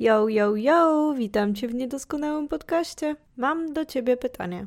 Yo, yo, yo, witam Cię w niedoskonałym podcaście. Mam do Ciebie pytanie.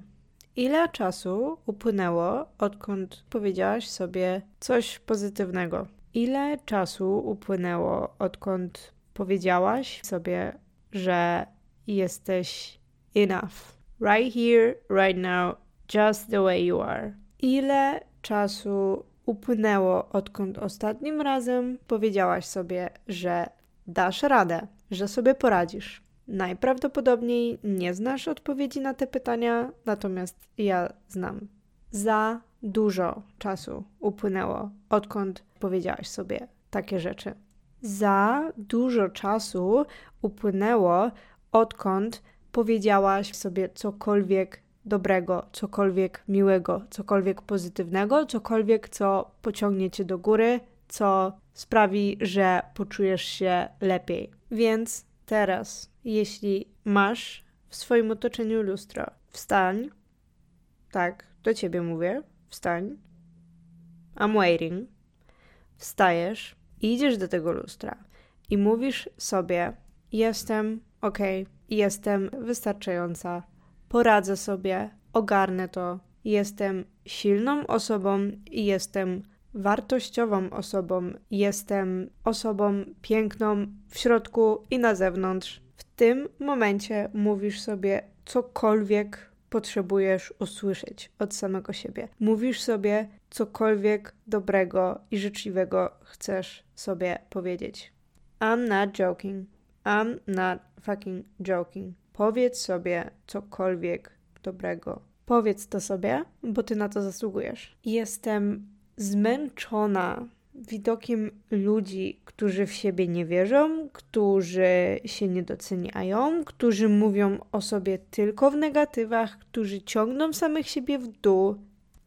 Ile czasu upłynęło, odkąd powiedziałaś sobie coś pozytywnego? Ile czasu upłynęło, odkąd powiedziałaś sobie, że jesteś enough? Right here, right now, just the way you are. Ile czasu upłynęło, odkąd ostatnim razem powiedziałaś sobie, że dasz radę, że sobie poradzisz? Najprawdopodobniej nie znasz odpowiedzi na te pytania, natomiast ja znam. Za dużo czasu upłynęło, odkąd powiedziałaś sobie takie rzeczy. Za dużo czasu upłynęło, odkąd powiedziałaś sobie cokolwiek dobrego, cokolwiek miłego, cokolwiek pozytywnego, cokolwiek, co pociągnie cię do góry, co sprawi, że poczujesz się lepiej. Więc teraz, jeśli masz w swoim otoczeniu lustro, wstań. Tak, do ciebie mówię. Wstań. I'm waiting. Wstajesz, idziesz do tego lustra i mówisz sobie: Jestem ok, jestem wystarczająca, poradzę sobie, ogarnę to, jestem silną osobą i jestem wartościową osobą, jestem osobą piękną w środku i na zewnątrz. W tym momencie mówisz sobie cokolwiek potrzebujesz usłyszeć od samego siebie. Mówisz sobie cokolwiek dobrego i życzliwego chcesz sobie powiedzieć. I'm not joking. I'm not fucking joking. Powiedz sobie cokolwiek dobrego. Powiedz to sobie, bo ty na to zasługujesz. Jestem zmęczona widokiem ludzi, którzy w siebie nie wierzą, którzy się nie doceniają, którzy mówią o sobie tylko w negatywach, którzy ciągną samych siebie w dół,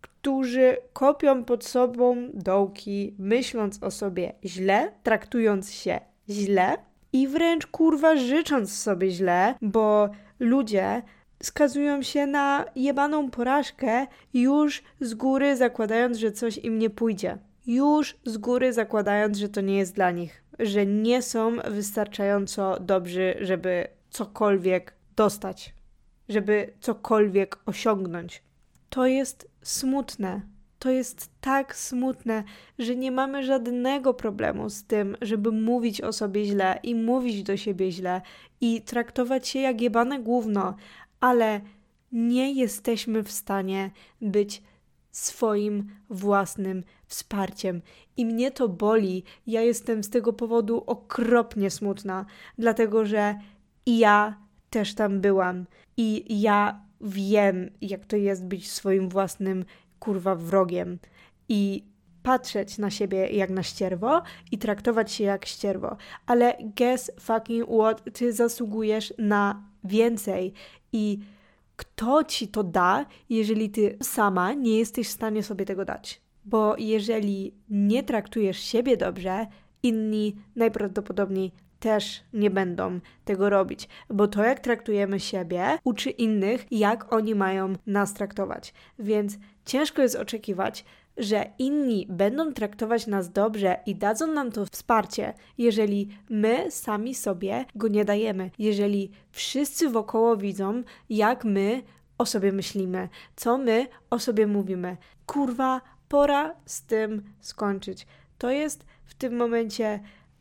którzy kopią pod sobą dołki, myśląc o sobie źle, traktując się źle i wręcz kurwa życząc sobie źle, bo ludzie skazują się na jebaną porażkę już z góry zakładając, że coś im nie pójdzie. Już z góry zakładając, że to nie jest dla nich, że nie są wystarczająco dobrzy, żeby cokolwiek dostać, żeby cokolwiek osiągnąć. To jest smutne. To jest tak smutne, że nie mamy żadnego problemu z tym, żeby mówić o sobie źle i mówić do siebie źle i traktować się jak jebane główno, ale nie jesteśmy w stanie być swoim własnym wsparciem. I mnie to boli. Ja jestem z tego powodu okropnie smutna, dlatego że ja też tam byłam i ja wiem, jak to jest być swoim własnym kurwa wrogiem i patrzeć na siebie jak na ścierwo i traktować się jak ścierwo. Ale guess fucking what, ty zasługujesz na więcej i kto ci to da, jeżeli ty sama nie jesteś w stanie sobie tego dać? Bo jeżeli nie traktujesz siebie dobrze, inni najprawdopodobniej też nie będą tego robić, bo to jak traktujemy siebie, uczy innych, jak oni mają nas traktować. Więc ciężko jest oczekiwać, że inni będą traktować nas dobrze i dadzą nam to wsparcie, jeżeli my sami sobie go nie dajemy, jeżeli wszyscy wokoło widzą, jak my o sobie myślimy, co my o sobie mówimy. Kurwa, pora z tym skończyć. To jest w tym momencie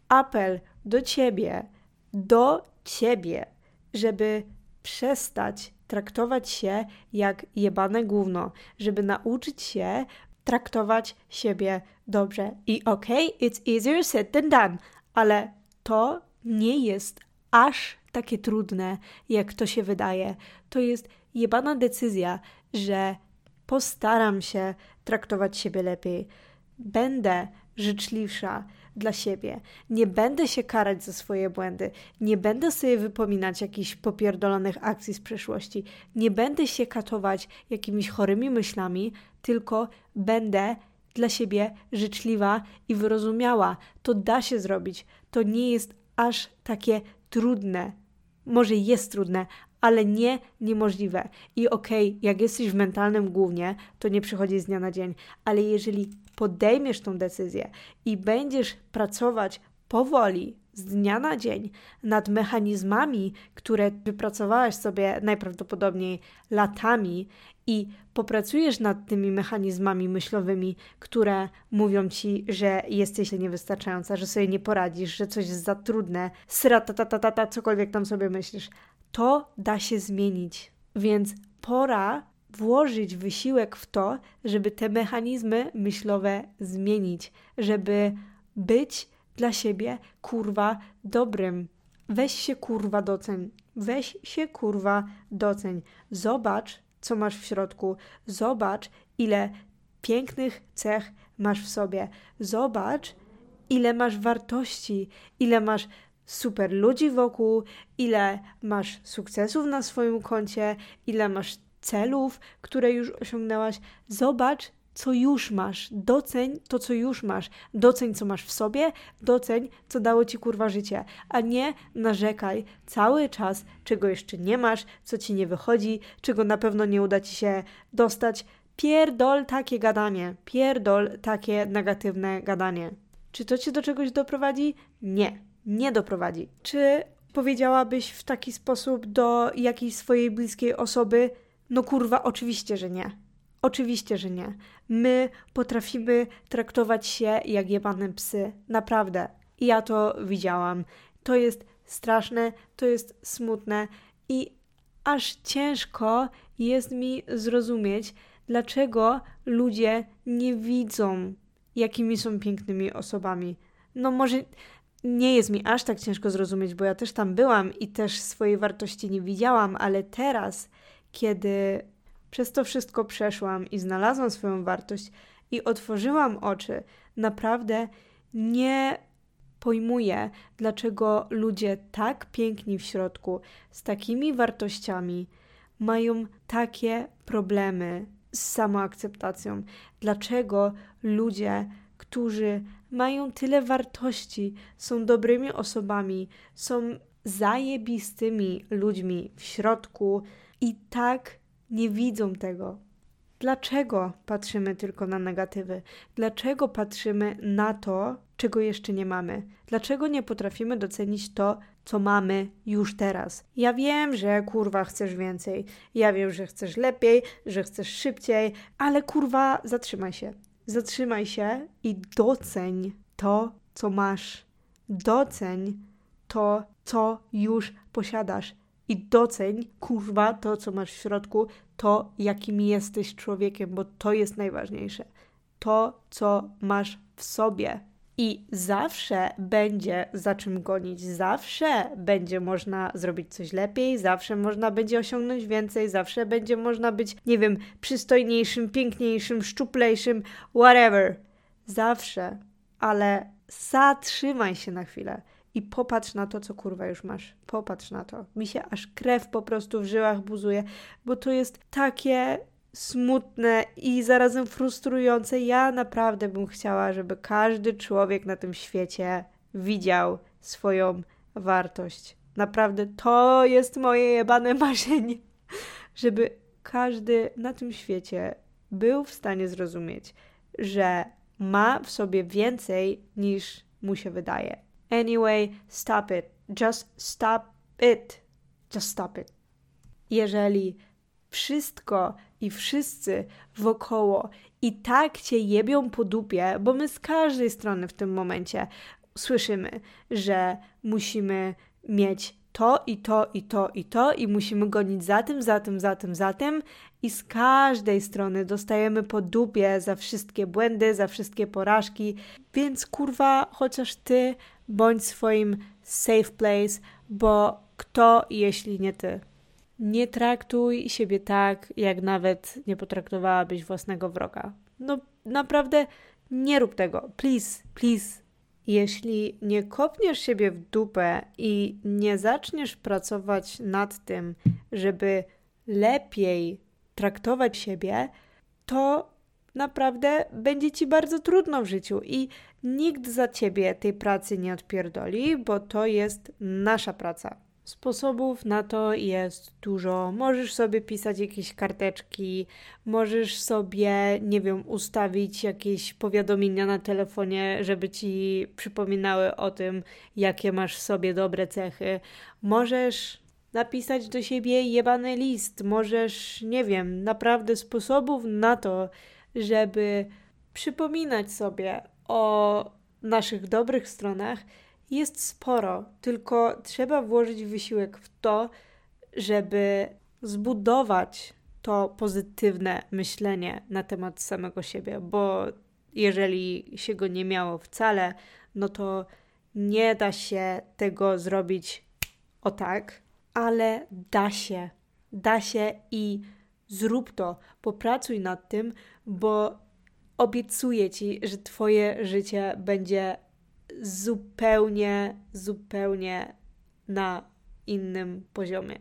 apel do ciebie, do ciebie, żeby przestać traktować się jak jebane gówno, żeby nauczyć się traktować siebie dobrze. I okej, it's easier said than done, ale to nie jest aż takie trudne, jak to się wydaje. To jest jebana decyzja, że postaram się traktować siebie lepiej. Będę życzliwsza dla siebie. Nie będę się karać za swoje błędy. Nie będę sobie wypominać jakichś popierdolonych akcji z przeszłości. Nie będę się katować jakimiś chorymi myślami, tylko będę dla siebie życzliwa i wyrozumiała. To da się zrobić. To nie jest aż takie trudne. Może jest trudne, ale nie niemożliwe. I okej, okay, jak jesteś w mentalnym głównie, to nie przychodzi z dnia na dzień, ale jeżeli podejmiesz tą decyzję i będziesz pracować powoli, z dnia na dzień nad mechanizmami, które wypracowałaś sobie najprawdopodobniej latami i popracujesz nad tymi mechanizmami myślowymi, które mówią ci, że jesteś niewystarczająca, że sobie nie poradzisz, że coś jest za trudne, sra ta ta ta ta, ta cokolwiek tam sobie myślisz, to da się zmienić. Więc pora włożyć wysiłek w to, żeby te mechanizmy myślowe zmienić, żeby być dla siebie kurwa dobrym. Weź się kurwa doceń. Weź się kurwa doceń. Zobacz, co masz w środku. Zobacz, ile pięknych cech masz w sobie. Zobacz, ile masz wartości, ile masz super ludzi wokół, ile masz sukcesów na swoim koncie, ile masz celów, które już osiągnęłaś. Zobacz, co już masz. Doceń to, co już masz. Doceń, co masz w sobie, doceń, co dało ci kurwa życie, a nie narzekaj cały czas, czego jeszcze nie masz, co ci nie wychodzi, czego na pewno nie uda ci się dostać. Pierdol takie gadanie, pierdol takie negatywne gadanie. Czy to cię do czegoś doprowadzi? Nie, nie doprowadzi. Czy powiedziałabyś w taki sposób do jakiejś swojej bliskiej osoby? No kurwa, oczywiście, że nie. Oczywiście, że nie. My potrafimy traktować się jak jebane psy. Naprawdę. Ja to widziałam. To jest straszne, to jest smutne i aż ciężko jest mi zrozumieć, dlaczego ludzie nie widzą, jakimi są pięknymi osobami. No może nie jest mi aż tak ciężko zrozumieć, bo ja też tam byłam i też swojej wartości nie widziałam, ale teraz, kiedy przez to wszystko przeszłam i znalazłam swoją wartość i otworzyłam oczy. Naprawdę nie pojmuję, dlaczego ludzie tak piękni w środku, z takimi wartościami, mają takie problemy z samoakceptacją. Dlaczego ludzie, którzy mają tyle wartości, są dobrymi osobami, są zajebistymi ludźmi w środku i tak nie widzą tego. Dlaczego patrzymy tylko na negatywy? Dlaczego patrzymy na to, czego jeszcze nie mamy? Dlaczego nie potrafimy docenić to, co mamy już teraz? Ja wiem, że kurwa chcesz więcej. Ja wiem, że chcesz lepiej, że chcesz szybciej, ale kurwa zatrzymaj się. Zatrzymaj się i doceń to, co masz. Doceń to, co już posiadasz i doceń, kurwa, to, co masz w środku, to, jakim jesteś człowiekiem, bo to jest najważniejsze. To, co masz w sobie. I zawsze będzie za czym gonić, zawsze będzie można zrobić coś lepiej, zawsze można będzie osiągnąć więcej, zawsze będzie można być, nie wiem, przystojniejszym, piękniejszym, szczuplejszym, whatever. Zawsze. Ale zatrzymaj się na chwilę i popatrz na to, co kurwa już masz. Popatrz na to. Mi się aż krew po prostu w żyłach buzuje, bo to jest takie smutne i zarazem frustrujące. Ja naprawdę bym chciała, żeby każdy człowiek na tym świecie widział swoją wartość. Naprawdę to jest moje jebane marzenie, żeby każdy na tym świecie był w stanie zrozumieć, że ma w sobie więcej niż mu się wydaje Anyway, stop it. Just stop it. Just stop it. Jeżeli wszystko i wszyscy wokoło i tak cię jebią po dupie, bo my z każdej strony w tym momencie słyszymy, że musimy mieć to i to i to i to i musimy gonić za tym, za tym, za tym, za tym i z każdej strony dostajemy po dupie za wszystkie błędy, za wszystkie porażki, więc kurwa, chociaż ty bądź swoim safe place, bo kto jeśli nie ty? Nie traktuj siebie tak, jak nawet nie potraktowałabyś własnego wroga. No naprawdę nie rób tego. Please, please. Jeśli nie kopniesz siebie w dupę i nie zaczniesz pracować nad tym, żeby lepiej traktować siebie, to naprawdę będzie ci bardzo trudno w życiu i nikt za ciebie tej pracy nie odpierdoli, bo to jest nasza praca. Sposobów na to jest dużo. Możesz sobie pisać jakieś karteczki, możesz sobie, nie wiem, ustawić jakieś powiadomienia na telefonie, żeby ci przypominały o tym, jakie masz sobie dobre cechy. Możesz napisać do siebie jebany list, możesz, nie wiem, naprawdę sposobów na to, żeby przypominać sobie o naszych dobrych stronach jest sporo, tylko trzeba włożyć wysiłek w to, żeby zbudować to pozytywne myślenie na temat samego siebie, bo jeżeli się go nie miało wcale, no to nie da się tego zrobić o tak, ale da się. Da się i zrób to, popracuj nad tym, bo obiecuję ci, że Twoje życie będzie zupełnie, zupełnie na innym poziomie.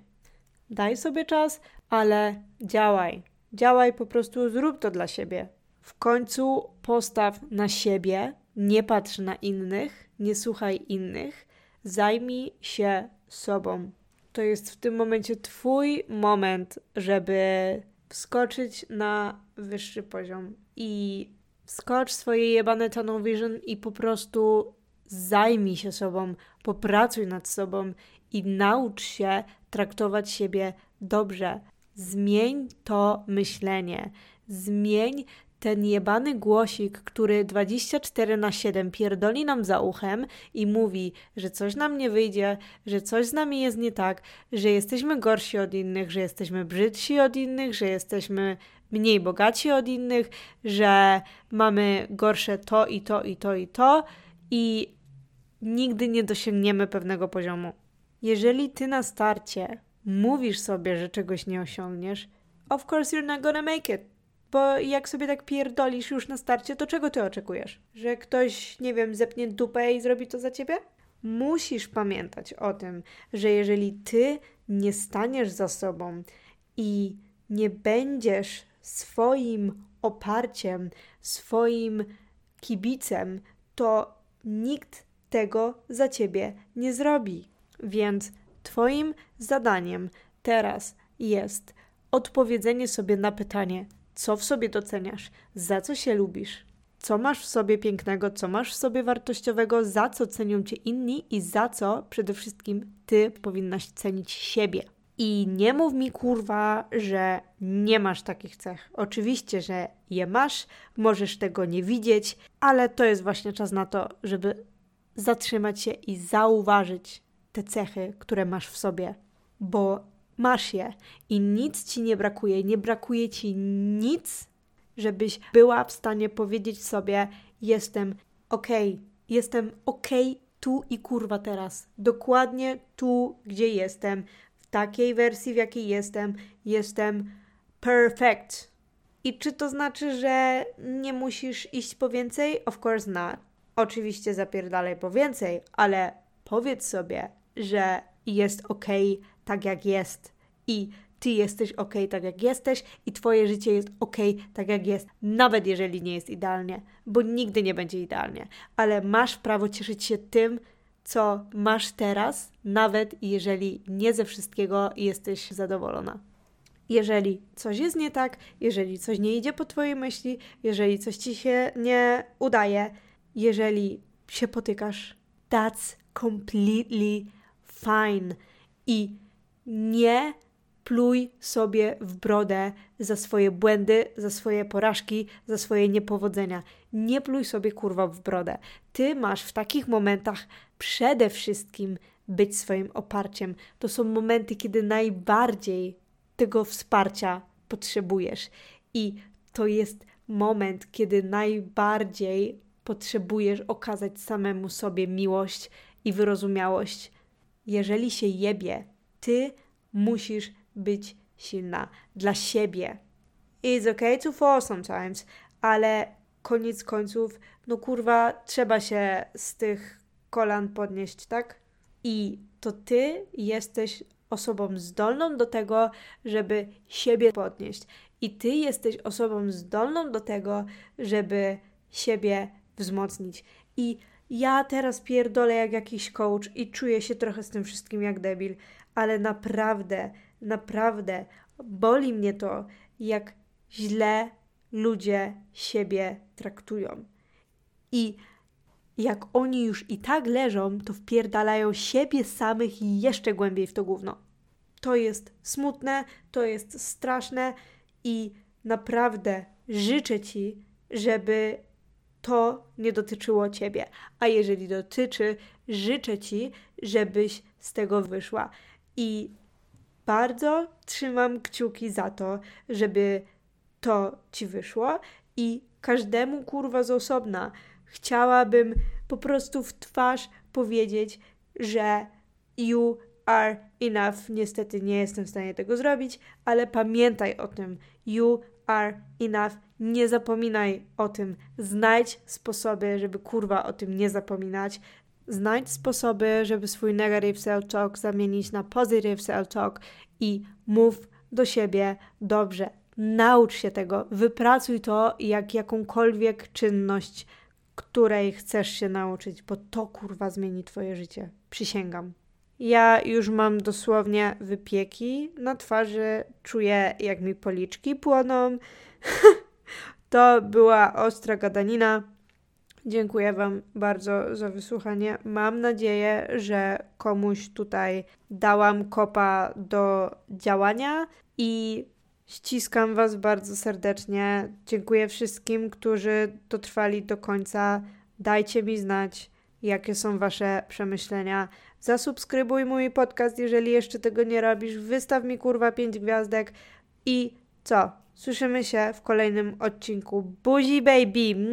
Daj sobie czas, ale działaj. Działaj, po prostu zrób to dla siebie. W końcu postaw na siebie, nie patrz na innych, nie słuchaj innych, zajmij się sobą. To jest w tym momencie Twój moment, żeby wskoczyć na wyższy poziom i wskocz swoje jebane tunnel vision i po prostu zajmij się sobą, popracuj nad sobą i naucz się traktować siebie dobrze. Zmień to myślenie. Zmień ten jebany głosik, który 24 na 7 pierdoli nam za uchem i mówi, że coś nam nie wyjdzie, że coś z nami jest nie tak, że jesteśmy gorsi od innych, że jesteśmy brzydsi od innych, że jesteśmy mniej bogaci od innych, że mamy gorsze to i to i to i to i nigdy nie dosięgniemy pewnego poziomu. Jeżeli ty na starcie mówisz sobie, że czegoś nie osiągniesz, of course you're not gonna make it. Bo jak sobie tak pierdolisz już na starcie, to czego ty oczekujesz? Że ktoś, nie wiem, zepnie dupę i zrobi to za ciebie? Musisz pamiętać o tym, że jeżeli ty nie staniesz za sobą i nie będziesz swoim oparciem, swoim kibicem, to nikt tego za ciebie nie zrobi. Więc Twoim zadaniem teraz jest odpowiedzenie sobie na pytanie, co w sobie doceniasz, za co się lubisz, co masz w sobie pięknego, co masz w sobie wartościowego, za co cenią cię inni i za co przede wszystkim ty powinnaś cenić siebie. I nie mów mi kurwa, że nie masz takich cech. Oczywiście, że je masz, możesz tego nie widzieć, ale to jest właśnie czas na to, żeby zatrzymać się i zauważyć te cechy, które masz w sobie, bo masz je i nic ci nie brakuje, nie brakuje ci nic, żebyś była w stanie powiedzieć sobie: Jestem ok, jestem ok tu i kurwa teraz, dokładnie tu, gdzie jestem, w takiej wersji, w jakiej jestem, jestem perfect. I czy to znaczy, że nie musisz iść po więcej? Of course not. Oczywiście zapierdalaj po więcej, ale powiedz sobie, że jest ok tak jak jest i ty jesteś ok tak jak jesteś i twoje życie jest ok tak jak jest, nawet jeżeli nie jest idealnie, bo nigdy nie będzie idealnie, ale masz prawo cieszyć się tym, co masz teraz, nawet jeżeli nie ze wszystkiego jesteś zadowolona. Jeżeli coś jest nie tak, jeżeli coś nie idzie po twojej myśli, jeżeli coś ci się nie udaje, jeżeli się potykasz, that's completely fine. I nie pluj sobie w brodę za swoje błędy, za swoje porażki, za swoje niepowodzenia. Nie pluj sobie kurwa w brodę. Ty masz w takich momentach przede wszystkim być swoim oparciem. To są momenty, kiedy najbardziej tego wsparcia potrzebujesz. I to jest moment, kiedy najbardziej potrzebujesz okazać samemu sobie miłość i wyrozumiałość. Jeżeli się jebie, ty musisz być silna dla siebie. It's okay to fall sometimes, ale koniec końców, no kurwa, trzeba się z tych kolan podnieść, tak? I to ty jesteś osobą zdolną do tego, żeby siebie podnieść. I ty jesteś osobą zdolną do tego, żeby siebie wzmocnić. I Ja teraz pierdolę jak jakiś coach i czuję się trochę z tym wszystkim jak debil, ale naprawdę, naprawdę boli mnie to, jak źle ludzie siebie traktują. I jak oni już i tak leżą, to wpierdalają siebie samych jeszcze głębiej w to gówno. To jest smutne, to jest straszne i naprawdę życzę Ci, żeby to nie dotyczyło Ciebie. A jeżeli dotyczy, życzę Ci, żebyś z tego wyszła. I bardzo trzymam kciuki za to, żeby to Ci wyszło i każdemu kurwa z osobna chciałabym po prostu w twarz powiedzieć, że you are enough. Niestety nie jestem w stanie tego zrobić, ale pamiętaj o tym. You are enough. Nie zapominaj o tym. Znajdź sposoby, żeby kurwa o tym nie zapominać. Znajdź sposoby, żeby swój negative self-talk zamienić na positive self-talk i mów do siebie dobrze. Naucz się tego, wypracuj to jak jakąkolwiek czynność, której chcesz się nauczyć, bo to kurwa zmieni Twoje życie. Przysięgam. Ja już mam dosłownie wypieki na twarzy, czuję jak mi policzki płoną. to była ostra gadanina. Dziękuję Wam bardzo za wysłuchanie. Mam nadzieję, że komuś tutaj dałam kopa do działania i ściskam Was bardzo serdecznie. Dziękuję wszystkim, którzy dotrwali do końca. Dajcie mi znać, jakie są Wasze przemyślenia. Zasubskrybuj mój podcast, jeżeli jeszcze tego nie robisz. Wystaw mi kurwa 5 gwiazdek i co? Słyszymy się w kolejnym odcinku. Buzi baby!